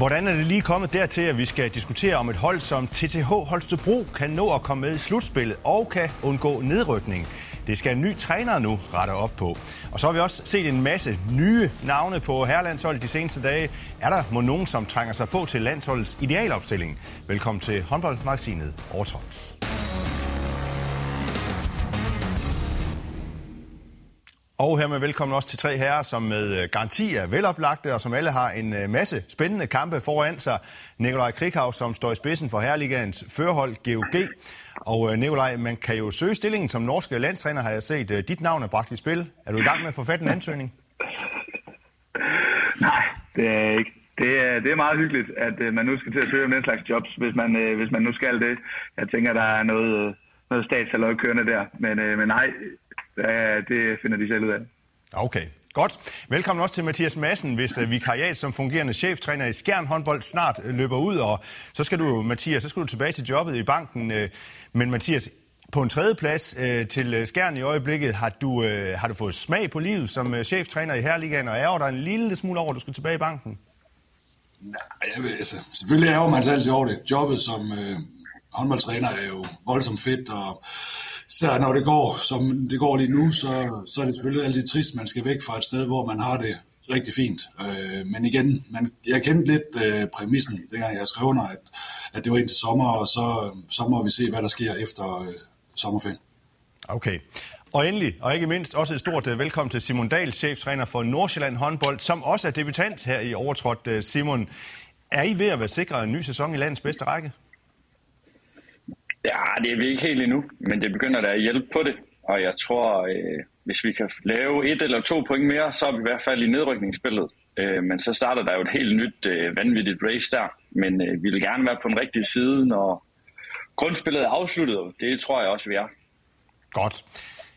Hvordan er det lige kommet dertil, at vi skal diskutere om et hold som TTH Holstebro kan nå at komme med i slutspillet og kan undgå nedrykning? Det skal en ny træner nu rette op på. Og så har vi også set en masse nye navne på herrelandsholdet de seneste dage. Er der må nogen, som trænger sig på til landsholdets idealopstilling? Velkommen til håndboldmagasinet Overtrådt. Og hermed velkommen også til tre herrer, som med øh, garanti er veloplagte, og som alle har en øh, masse spændende kampe foran sig. Nikolaj Krikhav, som står i spidsen for Herligans førhold GOG. Og øh, Nikolaj, man kan jo søge stillingen som norske landstræner, har jeg set. Dit navn er bragt i spil. Er du i gang med at få fat en ansøgning? Nej, det er ikke. Det er, det er meget hyggeligt, at man nu skal til at søge om den slags jobs, hvis man, hvis man nu skal det. Jeg tænker, der er noget, noget statsaløj kørende der. Men, men nej, Ja, det finder de selv ud af. Okay, godt. Velkommen også til Mathias Madsen, hvis uh, vikariat som fungerende cheftræner i Skjern håndbold snart uh, løber ud. Og så skal du, Mathias, så skal du tilbage til jobbet i banken. Uh, men Mathias, på en tredje plads uh, til Skjern i øjeblikket, har du, uh, har du fået smag på livet som uh, cheftræner i Herligaen, og er der en lille smule over, at du skal tilbage i banken? Nej, jeg ved, altså, selvfølgelig ærger man sig altid over det. Jobbet som uh, håndboldtræner er jo voldsomt fedt, og så når det går, som det går lige nu, så, så er det selvfølgelig altid trist, man skal væk fra et sted, hvor man har det rigtig fint. Øh, men igen, man, jeg kendte lidt øh, præmissen, dengang jeg skrev under, at, at det var indtil sommer, og så, så må vi se, hvad der sker efter øh, sommerferien. Okay. Og endelig, og ikke mindst, også et stort øh, velkommen til Simon Dahl, cheftræner for Nordsjælland håndbold, som også er debutant her i Overtrådt. Øh, Simon, er I ved at være sikret en ny sæson i landets bedste række? Ja, det er vi ikke helt endnu, men det begynder da at hjælpe på det. Og jeg tror, øh, hvis vi kan lave et eller to point mere, så er vi i hvert fald i nedrykningsspillet. Øh, men så starter der jo et helt nyt øh, vanvittigt race der. Men øh, vi vil gerne være på den rigtige side, når grundspillet er afsluttet. Det tror jeg også, vi er. Godt.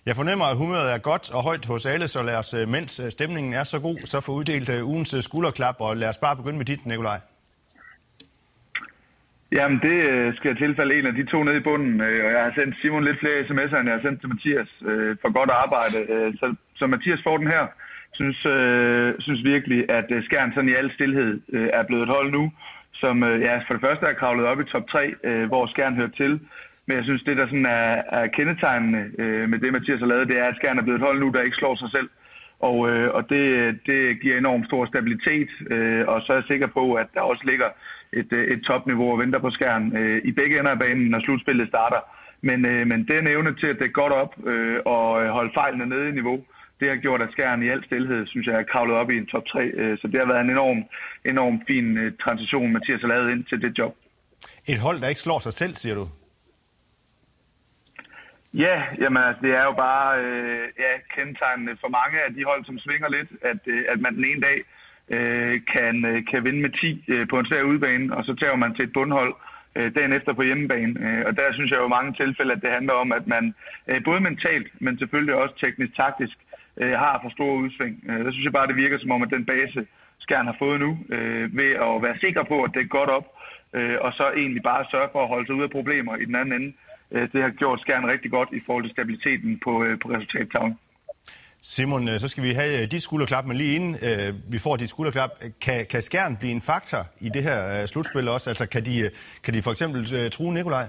Jeg fornemmer, at humøret er godt og højt hos alle, så lad os, øh, mens øh, stemningen er så god, så få uddelt øh, ugens skulderklap, og lad os bare begynde med dit, Nikolaj. Jamen, det øh, skal tilfælde en af de to nede i bunden, øh, og jeg har sendt Simon lidt flere sms'er, end jeg har sendt til Mathias øh, for godt arbejde. Så, så Mathias får den her. Synes, øh, synes virkelig, at Skjern sådan i al stillhed øh, er blevet et hold nu, som øh, ja, for det første er kravlet op i top 3, øh, hvor Skjern hører til. Men jeg synes, det der sådan er, er kendetegnende øh, med det, Mathias har lavet, det er, at Skjern er blevet et hold nu, der ikke slår sig selv. Og, øh, og det, det giver enormt stor stabilitet, øh, og så er jeg sikker på, at der også ligger et, øh, et topniveau og venter på skærmen øh, i begge ender af banen, når slutspillet starter. Men, øh, men den evne til at dække godt op øh, og holde fejlene nede i niveau, det har gjort, at skæren i al stillhed, synes jeg, er kravlet op i en top 3. Øh, så det har været en enorm, enorm fin øh, transition, Mathias har lavet ind til det job. Et hold, der ikke slår sig selv, siger du? Ja, jamen, altså, det er jo bare øh, ja, kendetegnende for mange af de hold, som svinger lidt, at, øh, at man den ene dag øh, Øh, øh, kan vinde med 10 øh, på en svær udbane, og så tager man til et bundhold øh, dagen efter på hjemmebane. Øh, og der synes jeg jo mange tilfælde, at det handler om, at man øh, både mentalt, men selvfølgelig også teknisk-taktisk øh, har for store udsving. Øh, der synes jeg bare, det virker som om, at den base, Skjern har fået nu, øh, ved at være sikker på, at det er godt op, øh, og så egentlig bare sørge for at holde sig ud af problemer i den anden ende, øh, det har gjort Skjern rigtig godt i forhold til stabiliteten på, øh, på resultattavlen. Simon, øh, så skal vi have øh, dit skulderklap, men lige inden øh, vi får dit skulderklap, kan, kan Skjern blive en faktor i det her øh, slutspil også? Altså kan de, øh, kan de for eksempel øh, true Nikolaj?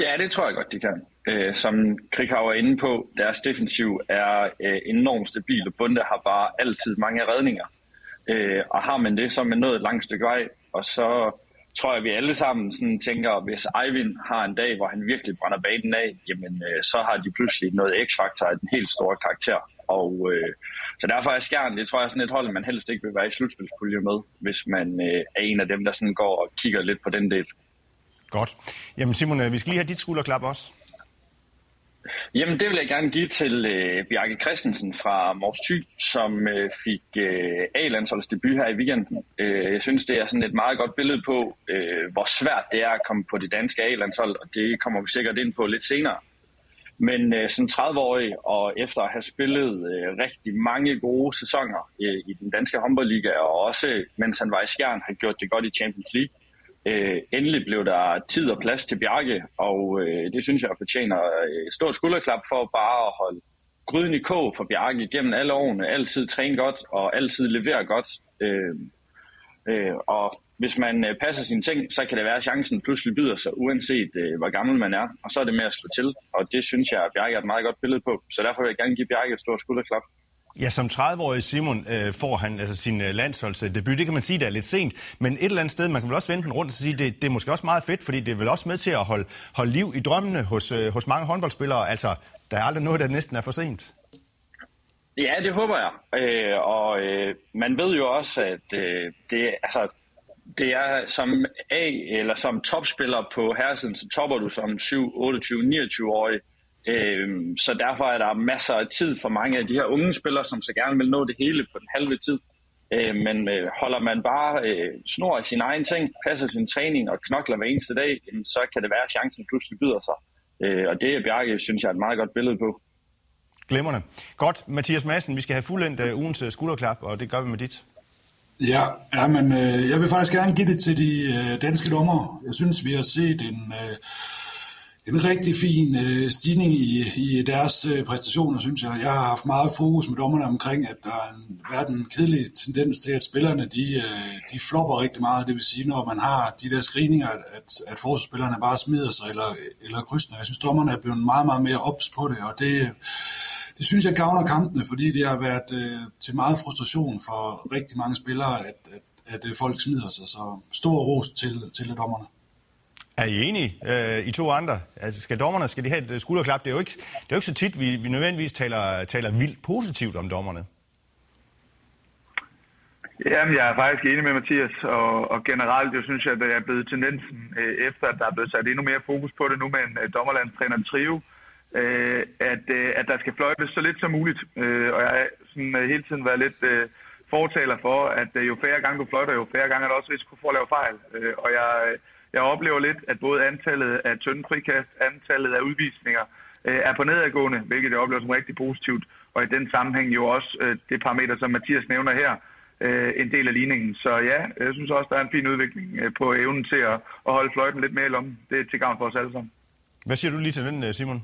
Ja, det tror jeg godt, de kan. Øh, som Krikau er inde på, deres defensiv er øh, enormt stabil, og Bunde har bare altid mange redninger. Øh, og har man det, så er man nået et langt stykke vej, og så tror jeg, vi alle sammen sådan tænker, at hvis Eivind har en dag, hvor han virkelig brænder banen af, jamen øh, så har de pludselig noget x-faktor af den helt store karakter. Og øh, så derfor er Skjern, det tror jeg er sådan et hold, man helst ikke vil være i slutspilspulje med, hvis man øh, er en af dem, der sådan går og kigger lidt på den del. Godt. Jamen Simon, øh, vi skal lige have dit skulderklap også. Jamen, det vil jeg gerne give til øh, Bjarke Christensen fra Mors Thy, som øh, fik øh, A-landsholdets debut her i weekenden. Øh, jeg synes, det er sådan et meget godt billede på, øh, hvor svært det er at komme på det danske A-landshold, og det kommer vi sikkert ind på lidt senere. Men øh, sådan 30-årig, og efter at have spillet øh, rigtig mange gode sæsoner øh, i den danske håndboldliga, og også mens han var i Skjern, har gjort det godt i Champions League, Øh, endelig blev der tid og plads til Bjarke, og øh, det synes jeg fortjener øh, et stort skulderklap for bare at holde gryden i kog for Bjarke gennem alle årene. Altid træne godt og altid levere godt. Øh, Øh, og hvis man øh, passer sine ting, så kan det være, at chancen pludselig byder sig, uanset øh, hvor gammel man er. Og så er det med at slå til. Og det synes jeg, at Bjarke er et meget godt billede på. Så derfor vil jeg gerne give Bjarke et stort skulderklap. Ja, som 30-årig Simon øh, får han altså sin øh, landsholdsdebut. Det kan man sige, det er lidt sent. Men et eller andet sted, man kan vel også vende den rundt og sige, det, det er måske også meget fedt, fordi det er vel også med til at holde, holde liv i drømmene hos, øh, hos mange håndboldspillere. Altså, der er aldrig noget, der næsten er for sent. Ja, det håber jeg. Øh, og øh, man ved jo også, at øh, det, altså, det er som A eller som topspiller på herresiden, så topper du som 7, 28, 29-årig. Øh, så derfor er der masser af tid for mange af de her unge spillere, som så gerne vil nå det hele på den halve tid. Øh, men øh, holder man bare øh, snor i sin egen ting, passer sin træning og knokler hver eneste dag, jamen, så kan det være, at chancen pludselig byder sig. Øh, og det er Bjarke, synes jeg, er et meget godt billede på. Glimrende. Godt, Mathias Madsen, vi skal have fuldendt uh, ugens uh, skulderklap, og det gør vi med dit. Ja, ja men øh, jeg vil faktisk gerne give det til de øh, danske dommer. Jeg synes, vi har set en, øh, en rigtig fin øh, stigning i, i deres øh, præstationer, synes jeg. Jeg har haft meget fokus med dommerne omkring, at der er været en kedelig tendens til, at spillerne de, øh, de flopper rigtig meget. Det vil sige, når man har de der screeninger, at, at forsvarsspillerne bare smider sig eller, eller krydsner. Jeg synes, dommerne er blevet meget, meget mere ops på det, og det det synes jeg gavner kampene, fordi det har været øh, til meget frustration for rigtig mange spillere, at, at, at at folk smider sig. Så stor ros til, til dommerne. Er I enige, øh, I to andre? Altså, skal dommerne skal de have et øh, skulderklap? Det er jo ikke, det er jo ikke så tit, vi, vi nødvendigvis taler, taler vildt positivt om dommerne. Jamen, jeg er faktisk enig med Mathias, og, og generelt, jeg synes, at det er blevet tendensen, øh, efter at der er blevet sat endnu mere fokus på det nu med en øh, dommerlandstræner trio, øh, at, øh, at der skal fløjtes så lidt som muligt. Øh, og jeg har sådan, øh, hele tiden været lidt øh, fortaler for, at øh, jo færre gange du fløjter, jo færre gange er der også risiko for at lave fejl. Øh, og jeg, øh, jeg oplever lidt, at både antallet af tynde frikast, antallet af udvisninger øh, er på nedadgående, hvilket jeg oplever som rigtig positivt. Og i den sammenhæng jo også øh, det parameter, som Mathias nævner her, øh, en del af ligningen. Så ja, jeg synes også, der er en fin udvikling øh, på evnen til at, at holde fløjten lidt mere i lommen. Det er til gavn for os alle sammen. Hvad siger du lige til den, Simon?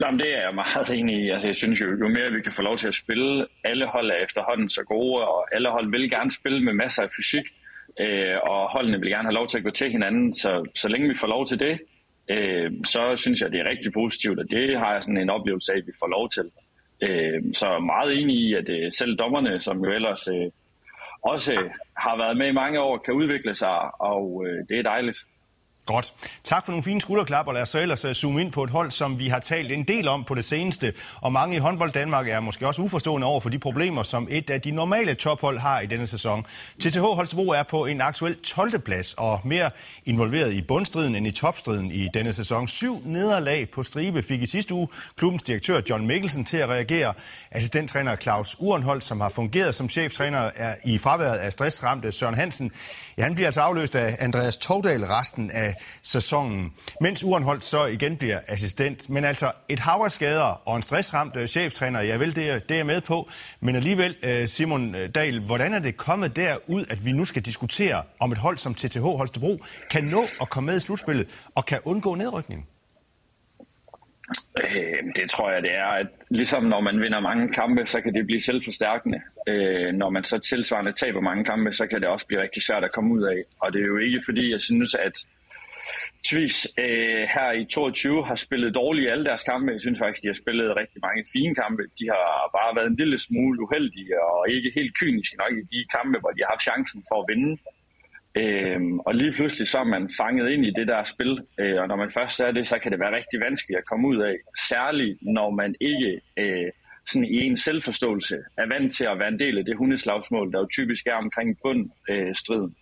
Jamen, det er jeg meget enig i. Altså, jeg synes jo, jo mere vi kan få lov til at spille, alle hold er efterhånden så gode, og alle hold vil gerne spille med masser af fysik, øh, og holdene vil gerne have lov til at gå til hinanden. Så, så længe vi får lov til det, øh, så synes jeg, det er rigtig positivt, og det har jeg sådan en oplevelse af, at vi får lov til. Øh, så meget enig i, at øh, selv dommerne, som jo ellers øh, også har været med i mange år, kan udvikle sig, og øh, det er dejligt. Godt. Tak for nogle fine skulderklap, og lad os så ellers øh, zoome ind på et hold, som vi har talt en del om på det seneste. Og mange i håndbold Danmark er måske også uforstående over for de problemer, som et af de normale tophold har i denne sæson. TTH Holstebro er på en aktuel 12. plads og mere involveret i bundstriden end i topstriden i denne sæson. Syv nederlag på stribe fik i sidste uge klubbens direktør John Mikkelsen til at reagere. Assistenttræner Claus Urenhold, som har fungeret som cheftræner er i fraværet af stressramte Søren Hansen, ja, han bliver altså afløst af Andreas Togdal resten af sæsonen, mens Urenholdt så igen bliver assistent. Men altså et hav af skader og en stressramt øh, cheftræner, ja vel, det, er, det er med på. Men alligevel, øh, Simon øh, Dahl, hvordan er det kommet derud, at vi nu skal diskutere, om et hold som TTH Holstebro kan nå at komme med i slutspillet og kan undgå nedrykning? Øh, det tror jeg, det er, at ligesom når man vinder mange kampe, så kan det blive selvforstærkende. Øh, når man så tilsvarende taber mange kampe, så kan det også blive rigtig svært at komme ud af. Og det er jo ikke fordi, jeg synes, at Tvis øh, her i 22 har spillet dårligt i alle deres kampe. Jeg synes faktisk, de har spillet rigtig mange fine kampe. De har bare været en lille smule uheldige og ikke helt kyniske nok i de kampe, hvor de har haft chancen for at vinde. Øhm, og lige pludselig så er man fanget ind i det der spil, øh, og når man først er det, så kan det være rigtig vanskeligt at komme ud af. Særligt når man ikke øh, sådan i en selvforståelse er vant til at være en del af det hundeslagsmål, der jo typisk er omkring bundstriden. Øh,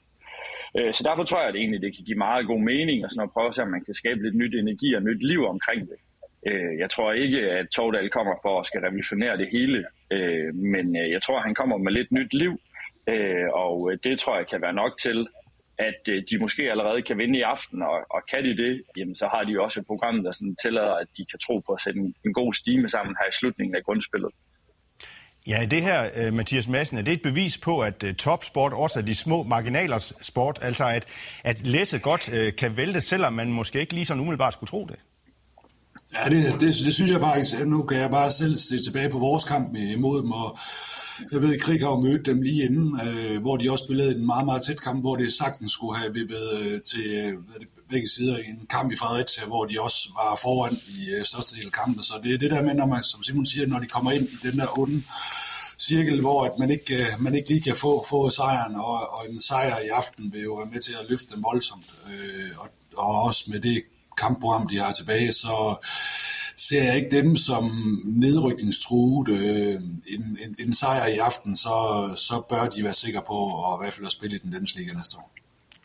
Øh, så derfor tror jeg, at det egentlig det kan give meget god mening og sådan at prøve at se, om man kan skabe lidt nyt energi og nyt liv omkring det. Øh, jeg tror ikke, at Tordal kommer for at skal revolutionere det hele, øh, men øh, jeg tror, at han kommer med lidt nyt liv, øh, og øh, det tror jeg kan være nok til, at de måske allerede kan vinde i aften, og, og kan de det, jamen, så har de også et program, der sådan tillader, at de kan tro på at sætte en, en god stime sammen her i slutningen af grundspillet. Ja, det her, øh, Mathias Madsen, er det et bevis på, at øh, topsport også er de små marginalers sport? Altså, at, at læsset godt øh, kan vælte, selvom man måske ikke lige sådan umiddelbart skulle tro det? Ja, det, det, det synes jeg faktisk. Nu kan jeg bare selv se tilbage på vores kamp imod dem, og Jeg ved, at Krig har mødt dem lige inden, øh, hvor de også spillede en meget, meget tæt kamp, hvor det sagtens skulle have vippet øh, til øh, hvad det, begge sider i en kamp i Fredericia, hvor de også var foran i øh, største del af kampen. Så det er det der med, når man, som Simon siger, når de kommer ind i den der onde cirkel, hvor at man, ikke, øh, man ikke lige kan få, få sejren, og, og en sejr i aften vil jo være med til at løfte dem voldsomt. Øh, og, og også med det kampprogram, de har tilbage, så ser jeg ikke dem som nedrykningstruet. Øh, en, en, en sejr i aften, så, så bør de være sikre på at i hvert fald at spille i den danske liga næste år.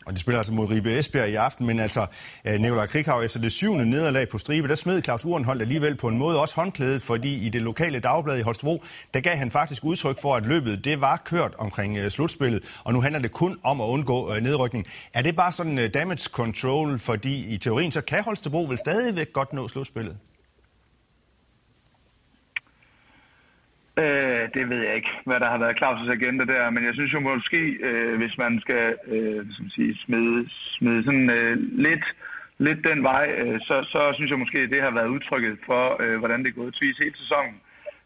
Og de spiller altså mod Ribe Esbjerg i aften, men altså øh, Nikolaj Krighav efter det syvende nederlag på stribe, der smed Claus Urenholdt alligevel på en måde også håndklædet, fordi i det lokale dagblad i Holstebro, der gav han faktisk udtryk for, at løbet det var kørt omkring øh, slutspillet, og nu handler det kun om at undgå øh, nedrykning. Er det bare sådan damage control, fordi i teorien så kan Holstebro vel stadigvæk godt nå slutspillet? Øh, det ved jeg ikke, hvad der har været Claus' agenda der, men jeg synes jo måske, øh, hvis man skal øh, som sige, smide, smide sådan øh, lidt, lidt den vej, øh, så, så synes jeg måske, at det har været udtrykket for, øh, hvordan det er gået tvis hele sæsonen.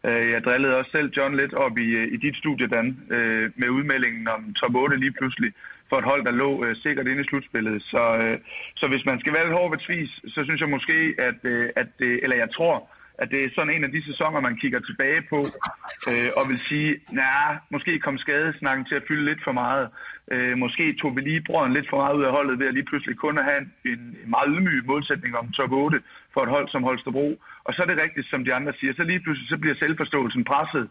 Øh, jeg drillede også selv John lidt op i, øh, i dit studie, Dan, øh, med udmeldingen om top 8 lige pludselig for et hold, der lå øh, sikkert inde i slutspillet. Så, øh, så hvis man skal være lidt hård ved tvis, så synes jeg måske, at, øh, at det, eller jeg tror, at det er sådan en af de sæsoner, man kigger tilbage på, øh, og vil sige, nej, måske kom skadesnakken til at fylde lidt for meget. Øh, måske tog vi lige brøden lidt for meget ud af holdet ved at lige pludselig kun have en, en meget ydmyg målsætning om top 8 for et hold som Holstebro. Og så er det rigtigt, som de andre siger, så lige pludselig så bliver selvforståelsen presset,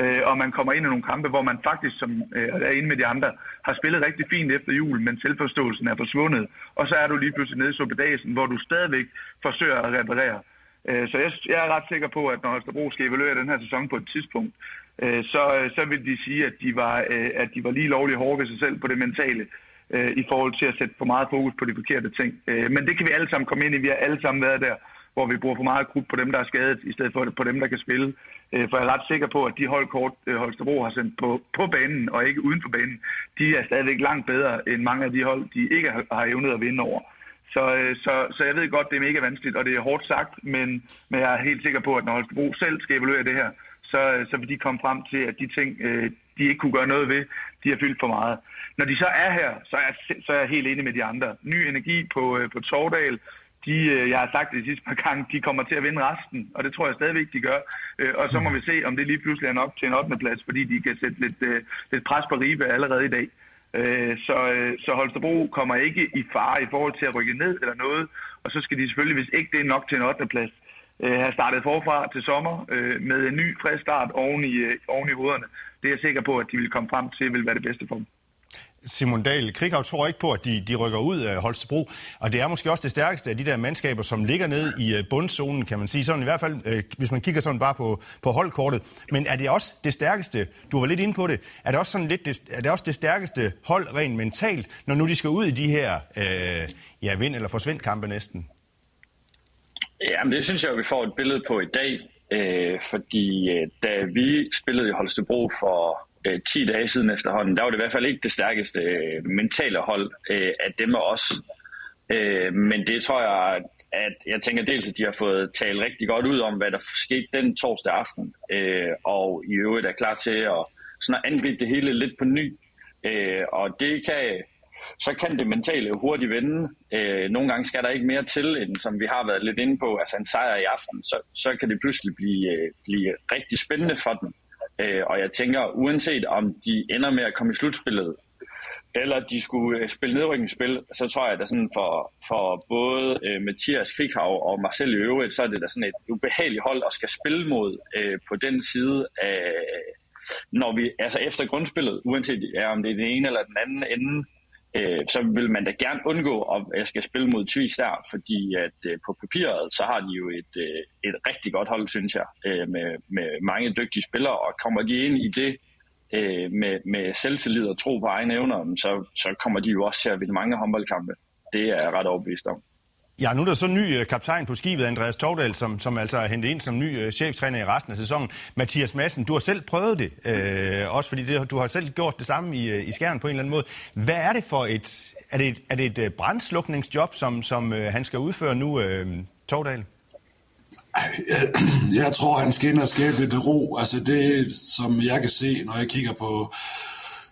øh, og man kommer ind i nogle kampe, hvor man faktisk, som øh, er inde med de andre, har spillet rigtig fint efter jul, men selvforståelsen er forsvundet. Og så er du lige pludselig nede i suppedagen, hvor du stadigvæk forsøger at reparere. Øh, så jeg, jeg er ret sikker på, at når Holstebro skal evaluere den her sæson på et tidspunkt, øh, så, så vil de sige, at de, var, øh, at de var lige lovligt hårde ved sig selv på det mentale, øh, i forhold til at sætte for meget fokus på de forkerte ting. Øh, men det kan vi alle sammen komme ind i. Vi har alle sammen været der, hvor vi bruger for meget krudt på dem, der er skadet, i stedet for på dem, der kan spille. For jeg er ret sikker på, at de holdkort, Holstebro har sendt på, på banen og ikke uden for banen, de er stadigvæk langt bedre end mange af de hold, de ikke har evnet at vinde over. Så, øh, så, så jeg ved godt, det er mega vanskeligt, og det er hårdt sagt, men, men jeg er helt sikker på, at når Holstebro selv skal evaluere det her, så, øh, så vil de komme frem til, at de ting, øh, de ikke kunne gøre noget ved, de har fyldt for meget. Når de så er her, så er så er jeg helt enig med de andre. Ny energi på, på Tordal, de, jeg har sagt det de sidste par gange, de kommer til at vinde resten, og det tror jeg stadigvæk, de gør. Og så må vi se, om det lige pludselig er nok til en 8. plads, fordi de kan sætte lidt, lidt pres på Ribe allerede i dag. Øh, så, øh, så Holstebro kommer ikke i fare i forhold til at rykke ned eller noget, og så skal de selvfølgelig, hvis ikke det er nok til en 8. plads, øh, have startet forfra til sommer øh, med en ny frisk start oven i, øh, oven i hovederne. Det er jeg sikker på, at de vil komme frem til, vil være det bedste for dem. Simon Dahl, Krighav tror ikke på, at de, de rykker ud af Holstebro, og det er måske også det stærkeste af de der mandskaber, som ligger ned i øh, bundzonen, kan man sige. Sådan i hvert fald, øh, hvis man kigger sådan bare på, på holdkortet. Men er det også det stærkeste, du var lidt inde på det, er det også, sådan lidt det, er det, også det stærkeste hold rent mentalt, når nu de skal ud i de her øh, ja, vind- eller forsvind kampe næsten? Jamen det synes jeg, vi får et billede på i dag, øh, fordi øh, da vi spillede i Holstebro for øh, 10 dage siden efterhånden, der var det i hvert fald ikke det stærkeste øh, mentale hold øh, af dem og os. Øh, men det tror jeg, at jeg tænker dels, at de har fået talt rigtig godt ud om, hvad der skete den torsdag aften, øh, og i øvrigt er klar til at, sådan at angribe det hele lidt på ny. Øh, og det kan, så kan det mentale hurtigt vende. Øh, nogle gange skal der ikke mere til, end som vi har været lidt inde på, altså en sejr i aften, så, så kan det pludselig blive, øh, blive rigtig spændende for dem. Øh, og jeg tænker, uanset om de ender med at komme i slutspillet, eller de skulle øh, spille nedrykningsspil, så tror jeg, at sådan for, for både øh, Mathias Krikhav og Marcel i øvrigt, så er det da sådan et ubehageligt hold at skal spille mod øh, på den side af, når vi, altså efter grundspillet, uanset ja, om det er den ene eller den anden ende, øh, så vil man da gerne undgå, at jeg skal spille mod Tvis der, fordi at øh, på papiret, så har de jo et, øh, et rigtig godt hold, synes jeg, øh, med, med mange dygtige spillere, og kommer de ind i det øh, med, med selvtillid og tro på egne evner, så, så kommer de jo også til at vinde mange håndboldkampe. Det er jeg ret overbevist om. Ja, nu er der så ny øh, kaptajn på skibet, Andreas Tordal, som, som altså er hentet ind som ny øh, cheftræner i resten af sæsonen. Mathias Madsen, du har selv prøvet det, øh, også fordi det, du har selv gjort det samme i, øh, i skærn på en eller anden måde. Hvad er det for et... Er det et, er det et brandslukningsjob, som, som øh, han skal udføre nu, øh, Tordal? Jeg, jeg tror, han skinner skabe lidt ro. Altså det, som jeg kan se, når jeg kigger på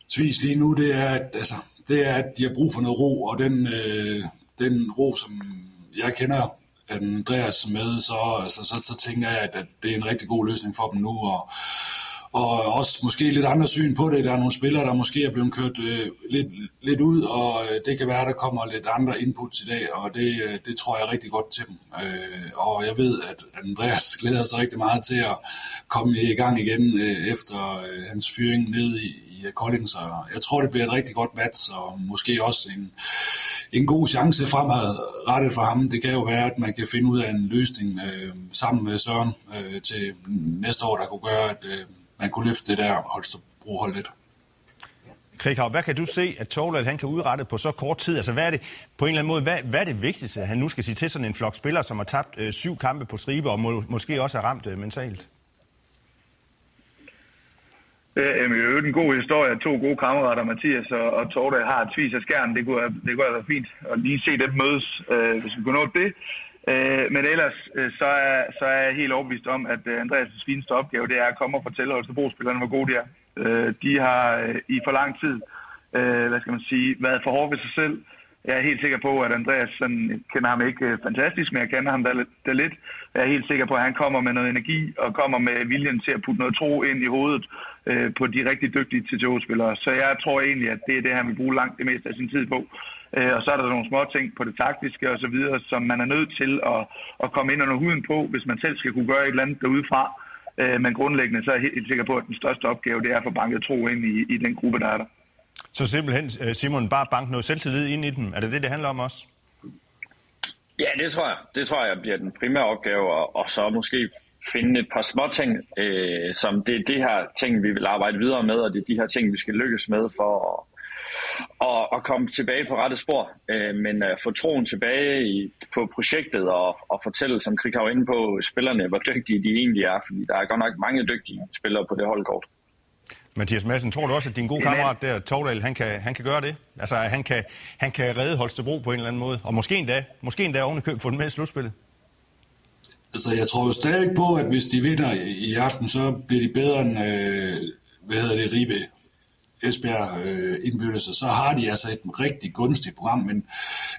Tvis lige nu, det er, at, altså, det er, at de har brug for noget ro, og den, øh, den ro, som jeg kender Andreas med, så, så, så, så tænker jeg, at, at det er en rigtig god løsning for dem nu, og, og også måske lidt andre syn på det. Der er nogle spillere, der måske er blevet kørt øh, lidt, lidt ud, og øh, det kan være, der kommer lidt andre inputs i dag, og det, øh, det tror jeg rigtig godt til dem. Øh, og jeg ved, at Andreas glæder sig rigtig meget til at komme i gang igen øh, efter øh, hans fyring ned i, i øh, Kolding, så jeg tror, det bliver et rigtig godt match, og måske også en, en god chance fremadrettet for ham. Det kan jo være, at man kan finde ud af en løsning øh, sammen med Søren øh, til næste år, der kunne gøre, at øh, man kunne løfte det der Holstebro-hold lidt. Krikhav, hvad kan du se, at Torvald han kan udrette på så kort tid? Altså, hvad er det, på en eller anden måde, hvad, hvad er det vigtigste, han nu skal sige til sådan en flok spillere, som har tabt øh, syv kampe på stribe og må, måske også er ramt øh, mentalt? Det er jo en god historie. To gode kammerater, Mathias og, og Torte, har et tvis af skærmen. Det kunne, det kunne have været fint at lige se dem mødes, øh, hvis vi kunne nå det. Øh, men ellers øh, så, er, så er jeg helt overbevist om, at øh, Andreas' fineste opgave, det er at komme og fortælle Holstebro-spillerne, hvor gode de er. Øh, de har øh, i for lang tid, øh, hvad skal man sige, været for hårde ved sig selv. Jeg er helt sikker på, at Andreas sådan, kender ham ikke øh, fantastisk, men jeg kender ham da, da lidt. Jeg er helt sikker på, at han kommer med noget energi og kommer med viljen til at putte noget tro ind i hovedet øh, på de rigtig dygtige TTO-spillere. Så jeg tror egentlig, at det er det, han vil bruge langt det meste af sin tid på. Øh, og så er der nogle små ting på det taktiske og så videre, som man er nødt til at, at komme ind under huden på, hvis man selv skal kunne gøre et eller andet derudefra. Øh, men grundlæggende så er jeg helt sikker på, at den største opgave, det er at få banket tro ind i, i den gruppe, der er der. Så simpelthen, øh, Simon, bare banke noget selvtillid ind i dem. Er det det, det handler om også? Ja, det tror jeg. Det tror jeg bliver den primære opgave, og, og så måske finde et par små ting, øh, som det er de her ting, vi vil arbejde videre med, og det er de her ting, vi skal lykkes med for at, og, og komme tilbage på rette spor. Øh, men at få troen tilbage i, på projektet og, og fortælle, som Krik har inde på, spillerne, hvor dygtige de egentlig er, fordi der er godt nok mange dygtige spillere på det holdkort. Mathias Madsen, tror du også, at din gode kammerat der, Tordal, han kan, han kan gøre det? Altså, han kan, han kan redde Holstebro på en eller anden måde, og måske endda, måske endda oven køb få den med i slutspillet? Altså, jeg tror jo stadig på, at hvis de vinder i aften, så bliver de bedre end, øh, hvad hedder det, Ribe Esbjerg øh, indbyrdes, så har de altså et rigtig gunstigt program, men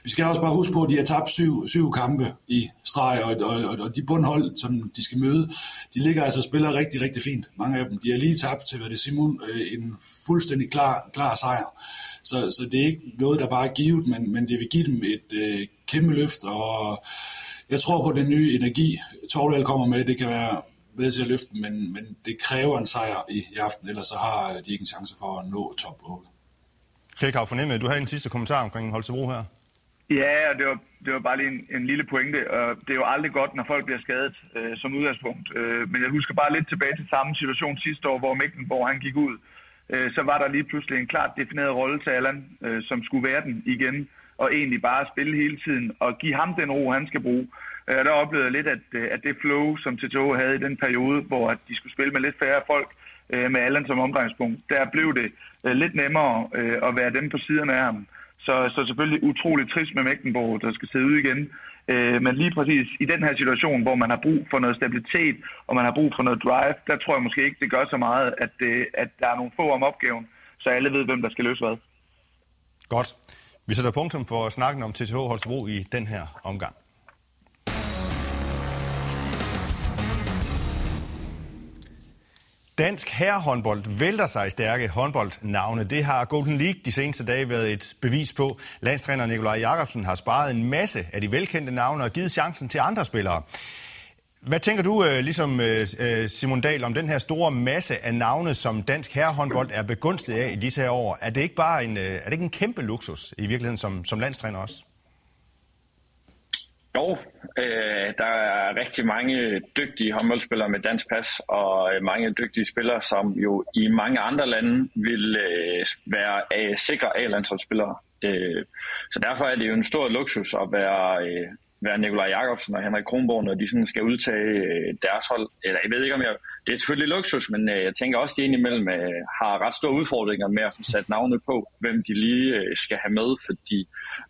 vi skal også bare huske på, at de har tabt syv, syv kampe i streg, og, og, og de bundhold, som de skal møde, de ligger altså og spiller rigtig, rigtig fint. Mange af dem, de har lige tabt til, hvad det Simon, øh, en fuldstændig klar, klar sejr. Så, så det er ikke noget, der bare er givet, men, men det vil give dem et øh, kæmpe løft, og jeg tror på den nye energi, Torvald kommer med, det kan være med til at løfte, men, men det kræver en sejr i, i aften, ellers så har de ikke en chance for at nå top 8. Klikhav fornemme, du havde en sidste kommentar omkring Holstebro her. Ja, og det var, det var bare lige en, en lille pointe. Og det er jo aldrig godt, når folk bliver skadet øh, som udgangspunkt. Øh, men jeg husker bare lidt tilbage til samme situation sidste år, hvor Mecklenborg han gik ud. Øh, så var der lige pludselig en klart defineret rolle til Allan, øh, som skulle være den igen. Og egentlig bare spille hele tiden og give ham den ro, han skal bruge. Øh, der oplevede jeg lidt, at, øh, at det flow, som TTO havde i den periode, hvor at de skulle spille med lidt færre folk, øh, med Allan som omdrejningspunkt, der blev det øh, lidt nemmere øh, at være dem på siderne af ham. Så, så selvfølgelig utrolig trist med Mecklenburg, der skal sidde ud igen. Men lige præcis i den her situation, hvor man har brug for noget stabilitet, og man har brug for noget drive, der tror jeg måske ikke, det gør så meget, at, det, at der er nogle få om opgaven, så alle ved, hvem der skal løse hvad. Godt. Vi sætter punktum for snakken om TTH Holstebro i den her omgang. Dansk herrehåndbold vælter sig i stærke håndboldnavne. Det har Golden League de seneste dage været et bevis på. Landstræner Nikolaj Jakobsen har sparet en masse af de velkendte navne og givet chancen til andre spillere. Hvad tænker du, øh, ligesom øh, øh, Simon Dahl, om den her store masse af navne, som dansk herrehåndbold er begunstiget af i disse her år? Er det ikke bare en, er det ikke en kæmpe luksus i virkeligheden som, som landstræner også? Jo, øh, der er rigtig mange dygtige håndboldspillere med dansk pas, og mange dygtige spillere, som jo i mange andre lande vil øh, være øh, sikre A-landsholdsspillere. Øh, så derfor er det jo en stor luksus at være, øh, være Nikolaj Jakobsen og Henrik Kronborg, når de sådan skal udtage øh, deres hold. Eller jeg ved ikke, om jeg... Det er selvfølgelig luksus, men øh, jeg tænker også, at de indimellem øh, har ret store udfordringer med at få sat navne på, hvem de lige skal have med, fordi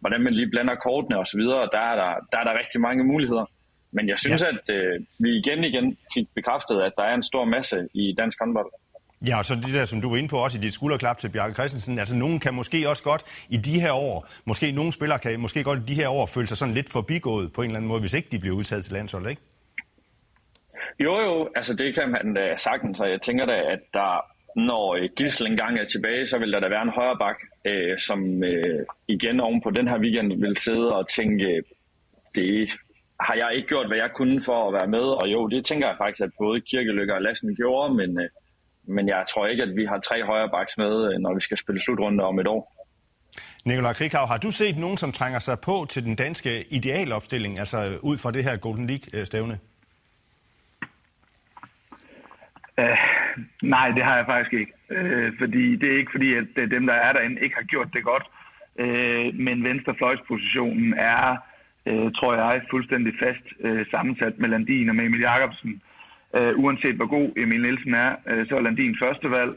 hvordan man lige blander kortene osv., der er der, der er der rigtig mange muligheder. Men jeg synes, ja. at øh, vi igen igen fik bekræftet, at der er en stor masse i dansk håndbold. Ja, og så det der, som du var inde på også i dit skulderklap til Bjarke Christensen, altså nogen kan måske også godt i de her år, måske nogle spillere kan måske godt i de her år føle sig sådan lidt forbigået på en eller anden måde, hvis ikke de bliver udtaget til landsholdet, ikke? Jo, jo, altså det kan man da sagtens, og jeg tænker da, at der, når øh, Gissel engang er tilbage, så vil der da være en højre bak, øh, som øh, igen oven på den her weekend vil sidde og tænke, øh, det har jeg ikke gjort, hvad jeg kunne for at være med, og jo, det tænker jeg faktisk, at både Kirkelykke og Lassen gjorde, men, øh, men jeg tror ikke, at vi har tre højre baks med, øh, når vi skal spille slutrunde om et år. Nikolaj Krikhav, har du set nogen, som trænger sig på til den danske idealopstilling, altså ud fra det her Golden League-stævne? Uh, nej, det har jeg faktisk ikke. Uh, fordi det er ikke fordi, at dem, der er derinde, ikke har gjort det godt. Uh, men venstrefløjspositionen er, uh, tror jeg, fuldstændig fast uh, sammensat med Landin og med Emil Jacobsen. Øh, uanset hvor god Emil Nielsen er, øh, så er Landin førstevalg.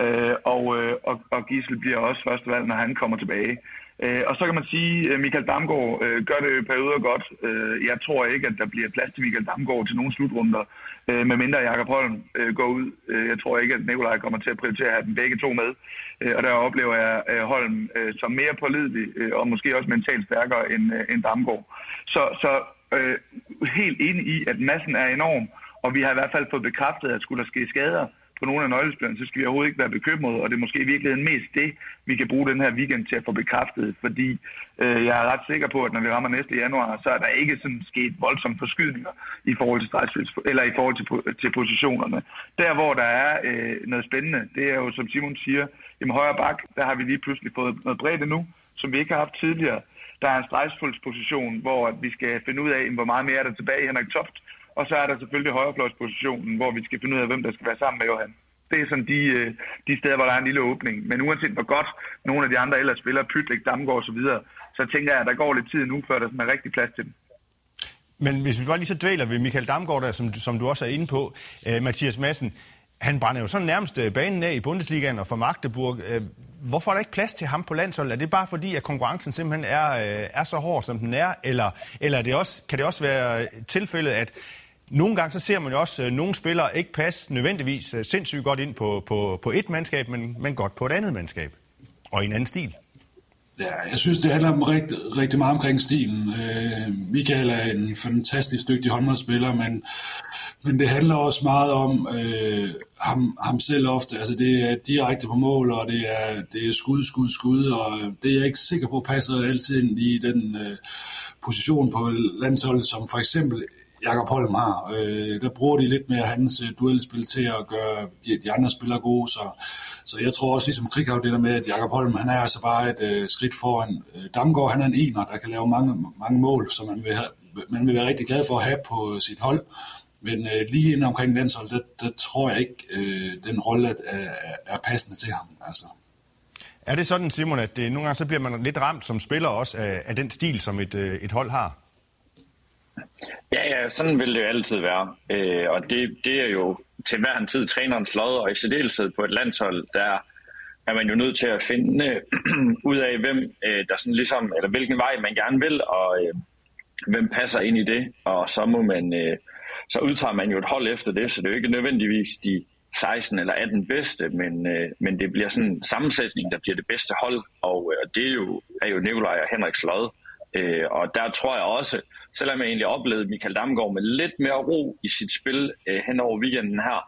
øh, og, øh, og, og Gisel bliver også førstevalg, når han kommer tilbage. Øh, og så kan man sige, at Michael Damgaard øh, gør det perioder godt. Øh, jeg tror ikke, at der bliver plads til Michael Damgaard til nogle slutrunder øh, medmindre Jakob Holm øh, går ud. Øh, jeg tror ikke, at Nikolaj kommer til at prioritere at have dem begge to med. Øh, og der oplever jeg øh, Holm øh, som mere pålidelig øh, og måske også mentalt stærkere end, øh, end Damgaard. Så, så øh, helt enig i, at massen er enorm, og vi har i hvert fald fået bekræftet, at skulle der ske skader, på nogle af nøglespillerne, så skal vi overhovedet ikke være bekymrede, og det er måske i virkeligheden mest det, vi kan bruge den her weekend til at få bekræftet, fordi øh, jeg er ret sikker på, at når vi rammer næste januar, så er der ikke sådan sket voldsomme forskydninger i forhold til eller i forhold til, til positionerne. Der, hvor der er øh, noget spændende, det er jo, som Simon siger, i højre bak, der har vi lige pludselig fået noget bredde nu, som vi ikke har haft tidligere. Der er en strejsfuldsposition, hvor vi skal finde ud af, hvor meget mere er der tilbage i Henrik Toft, og så er der selvfølgelig højrefløjspositionen, hvor vi skal finde ud af, hvem der skal være sammen med Johan. Det er sådan de, øh, de steder, hvor der er en lille åbning. Men uanset hvor godt nogle af de andre ellers spiller, Pytlik, Damgaard osv., så, så tænker jeg, at der går lidt tid nu, før der er rigtig plads til dem. Men hvis vi bare lige så dvæler ved Michael Damgaard, der, som, som du også er inde på, øh, Mathias Madsen, han brænder jo sådan nærmest øh, banen af i Bundesligaen og for Magdeburg. Øh, hvorfor er der ikke plads til ham på landsholdet? Er det bare fordi, at konkurrencen simpelthen er, er så hård, som den er? Eller, eller er det også, kan det også være tilfældet, at nogle gange så ser man jo også, at nogle spillere ikke passe nødvendigvis øh, sindssygt godt ind på, på, på et mandskab, men, men godt på et andet mandskab. Og i en anden stil. Ja, jeg synes, det handler om rigtig, rigtig meget omkring stilen. Øh, Michael er en fantastisk dygtig håndboldspiller, men, men det handler også meget om øh, ham, ham selv ofte. Altså, det er direkte på mål, og det er, det er skud, skud, skud, og det er jeg ikke sikker på passer altid ind i den øh, position på landsholdet, som for eksempel Jakob Holm har. Øh, der bruger de lidt mere hans øh, duelspil til at gøre de, de andre spillere gode, så, så jeg tror også ligesom Krighav det der med, at Jakob Holm, han er altså bare et øh, skridt foran. Øh, Damgaard, han er en ener, der kan lave mange, mange mål, som man vil, have, man vil være rigtig glad for at have på sit hold. Men øh, lige inden omkring landsholdet, der, der tror jeg ikke, øh, den rolle er, er passende til ham. Altså. Er det sådan, Simon, at det, nogle gange så bliver man lidt ramt som spiller også af, af den stil, som et, øh, et hold har? Ja, ja, sådan vil det jo altid være. Øh, og det, det er jo til hver en tid trænerens lod, og i særdeleshed på et landshold, der er man jo nødt til at finde øh, ud af, hvem øh, der sådan ligesom, eller hvilken vej man gerne vil, og øh, hvem passer ind i det. Og så må man, øh, så udtager man jo et hold efter det, så det er jo ikke nødvendigvis de 16 eller 18 bedste, men, øh, men det bliver sådan en sammensætning, der bliver det bedste hold, og øh, det er jo, er jo Nikolaj og Henriks lod. Øh, og der tror jeg også, selvom jeg egentlig oplevede Michael Damgaard med lidt mere ro i sit spil øh, hen over weekenden her,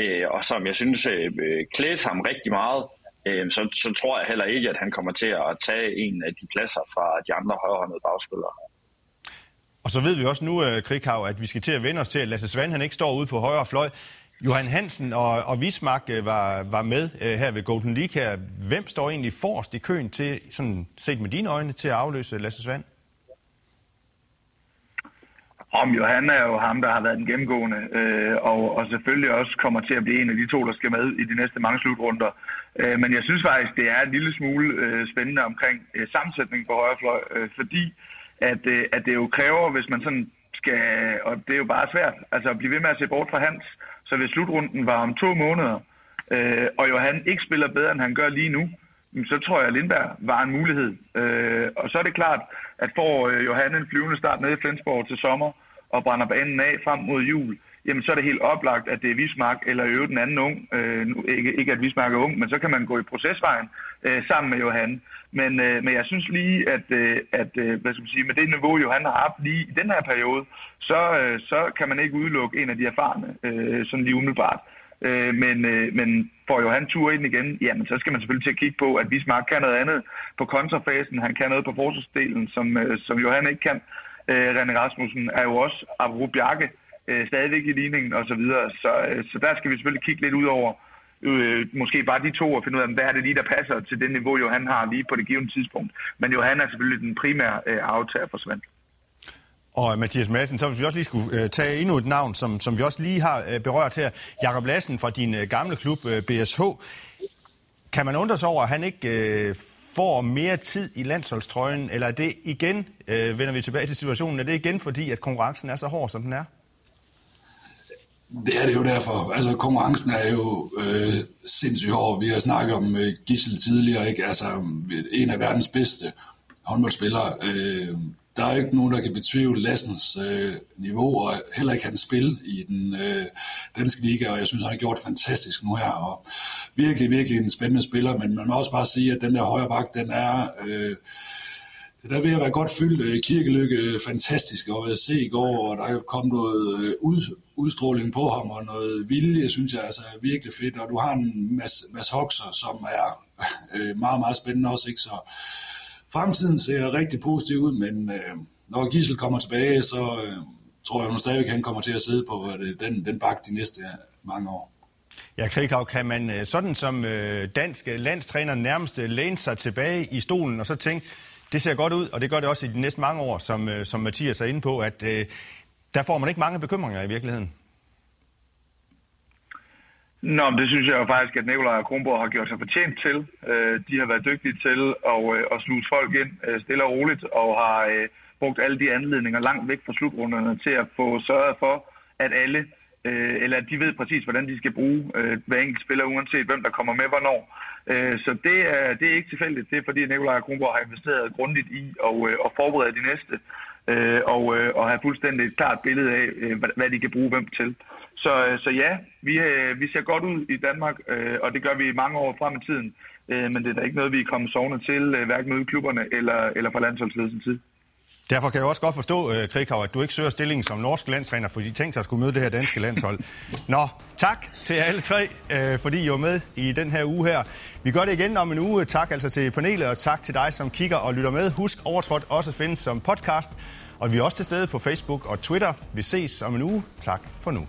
øh, og som jeg synes øh, øh, klædte ham rigtig meget, øh, så, så tror jeg heller ikke, at han kommer til at tage en af de pladser fra de andre højrehåndede bagspillere. Og så ved vi også nu, øh, Krikhav, at vi skal til at vende os til, at Lasse Svand han ikke står ude på højre fløj. Johan Hansen og, og Vismark øh, var, var med øh, her ved Golden League her. Hvem står egentlig forrest i køen til, sådan set med dine øjne, til at afløse Lasse Svand? Om Johan er jo ham, der har været den gennemgående, øh, og, og selvfølgelig også kommer til at blive en af de to, der skal med i de næste mange slutrunder. Øh, men jeg synes faktisk, det er en lille smule øh, spændende omkring øh, sammensætningen på højrefløj, øh, fordi at, øh, at det jo kræver, hvis man sådan skal, og det er jo bare svært, altså at blive ved med at se bort fra Hans, så hvis slutrunden var om to måneder, øh, og Johan ikke spiller bedre, end han gør lige nu, så tror jeg, at Lindberg var en mulighed. Øh, og så er det klart, at får øh, Johan en flyvende start nede i Flensborg til sommer, og brænder banen af frem mod jul, jamen så er det helt oplagt, at det er Vismark eller øve den anden ung. Øh, ikke, ikke at Vismark er ung, men så kan man gå i procesvejen øh, sammen med Johan. Men, øh, men jeg synes lige, at, øh, at øh, hvad skal man sige, med det niveau, Johan har haft lige i den her periode, så, øh, så kan man ikke udelukke en af de erfarne, øh, sådan lige umiddelbart. Øh, men, øh, men får Johan tur ind igen, jamen så skal man selvfølgelig til at kigge på, at Bismarck kan noget andet på kontrafasen. Han kan noget på forsvarsdelen, som, øh, som Johan ikke kan. Øh, René Rasmussen er jo også, apropos Bjarke, øh, stadigvæk i ligningen osv. Så, videre. så, øh, så der skal vi selvfølgelig kigge lidt ud over øh, måske bare de to og finde ud af, hvad er det lige, der passer til det niveau, Johan har lige på det givende tidspunkt. Men Johan er selvfølgelig den primære øh, aftager for Svend. Og øh, Mathias Madsen, så hvis vi også lige skulle øh, tage endnu et navn, som, som vi også lige har øh, berørt her. Jakob Lassen fra din øh, gamle klub øh, BSH. Kan man undre sig over, at han ikke øh, får mere tid i landsholdstrøjen, eller er det igen, øh, vender vi tilbage til situationen, er det igen fordi, at konkurrencen er så hård, som den er? Det er det jo derfor. Altså, konkurrencen er jo øh, sindssygt hård. Vi har snakket om øh, Gissel tidligere, ikke? Altså, en af verdens bedste håndboldspillere. Øh, der er ikke nogen, der kan betvivle Lassens øh, niveau, og heller ikke hans spil i den øh, danske liga, og jeg synes, han har gjort det fantastisk nu her, og virkelig, virkelig en spændende spiller, men man må også bare sige, at den der højre bak, den er... Øh, der vil jeg være godt fyldt. Øh, kirkelykke øh, fantastisk at se i går, og der er kommet noget øh, ud, udstråling på ham, og noget vilje, synes jeg altså er virkelig fedt. Og du har en masse, masse hokser, som er meget, meget spændende også. Ikke? Så fremtiden ser rigtig positiv ud, men øh, når Gissel kommer tilbage, så øh, tror jeg nu stadigvæk, han kommer til at sidde på den, den bak de næste mange år. Ja, Krikau, kan man sådan som dansk landstræner nærmest læne sig tilbage i stolen og så tænke, det ser godt ud, og det gør det også i de næste mange år, som, øh, som Mathias er inde på, at øh, der får man ikke mange bekymringer i virkeligheden. Nå, men det synes jeg jo faktisk, at Nikolaj og Kronborg har gjort sig fortjent til. Øh, de har været dygtige til at, øh, at sluse folk ind øh, stille og roligt, og har øh, brugt alle de anledninger langt væk fra slutrunderne til at få sørget for, at alle, øh, eller at de ved præcis, hvordan de skal bruge øh, hver enkelt spiller, uanset hvem der kommer med hvornår. Øh, så det er, det er ikke tilfældigt. Det er fordi Nikolaj Kronborg har investeret grundigt i at, øh, at forberede de næste, øh, og, øh, og have fuldstændig et klart billede af, øh, hvad de kan bruge hvem til. Så, øh, så ja, vi, vi ser godt ud i Danmark, og det gør vi mange år frem i tiden. Men det er da ikke noget, vi er kommet sovende til, hverken ude i klubberne eller, eller fra landsholdsledelsen side. Derfor kan jeg også godt forstå, uh, Krikhav, at du ikke søger stillingen som norsk landstræner, fordi de tænkte sig at skulle møde det her danske landshold. Nå, tak til alle tre, uh, fordi I var med i den her uge her. Vi gør det igen om en uge. Tak altså til panelet, og tak til dig, som kigger og lytter med. Husk, Overtrådt også findes som podcast, og vi er også til stede på Facebook og Twitter. Vi ses om en uge. Tak for nu.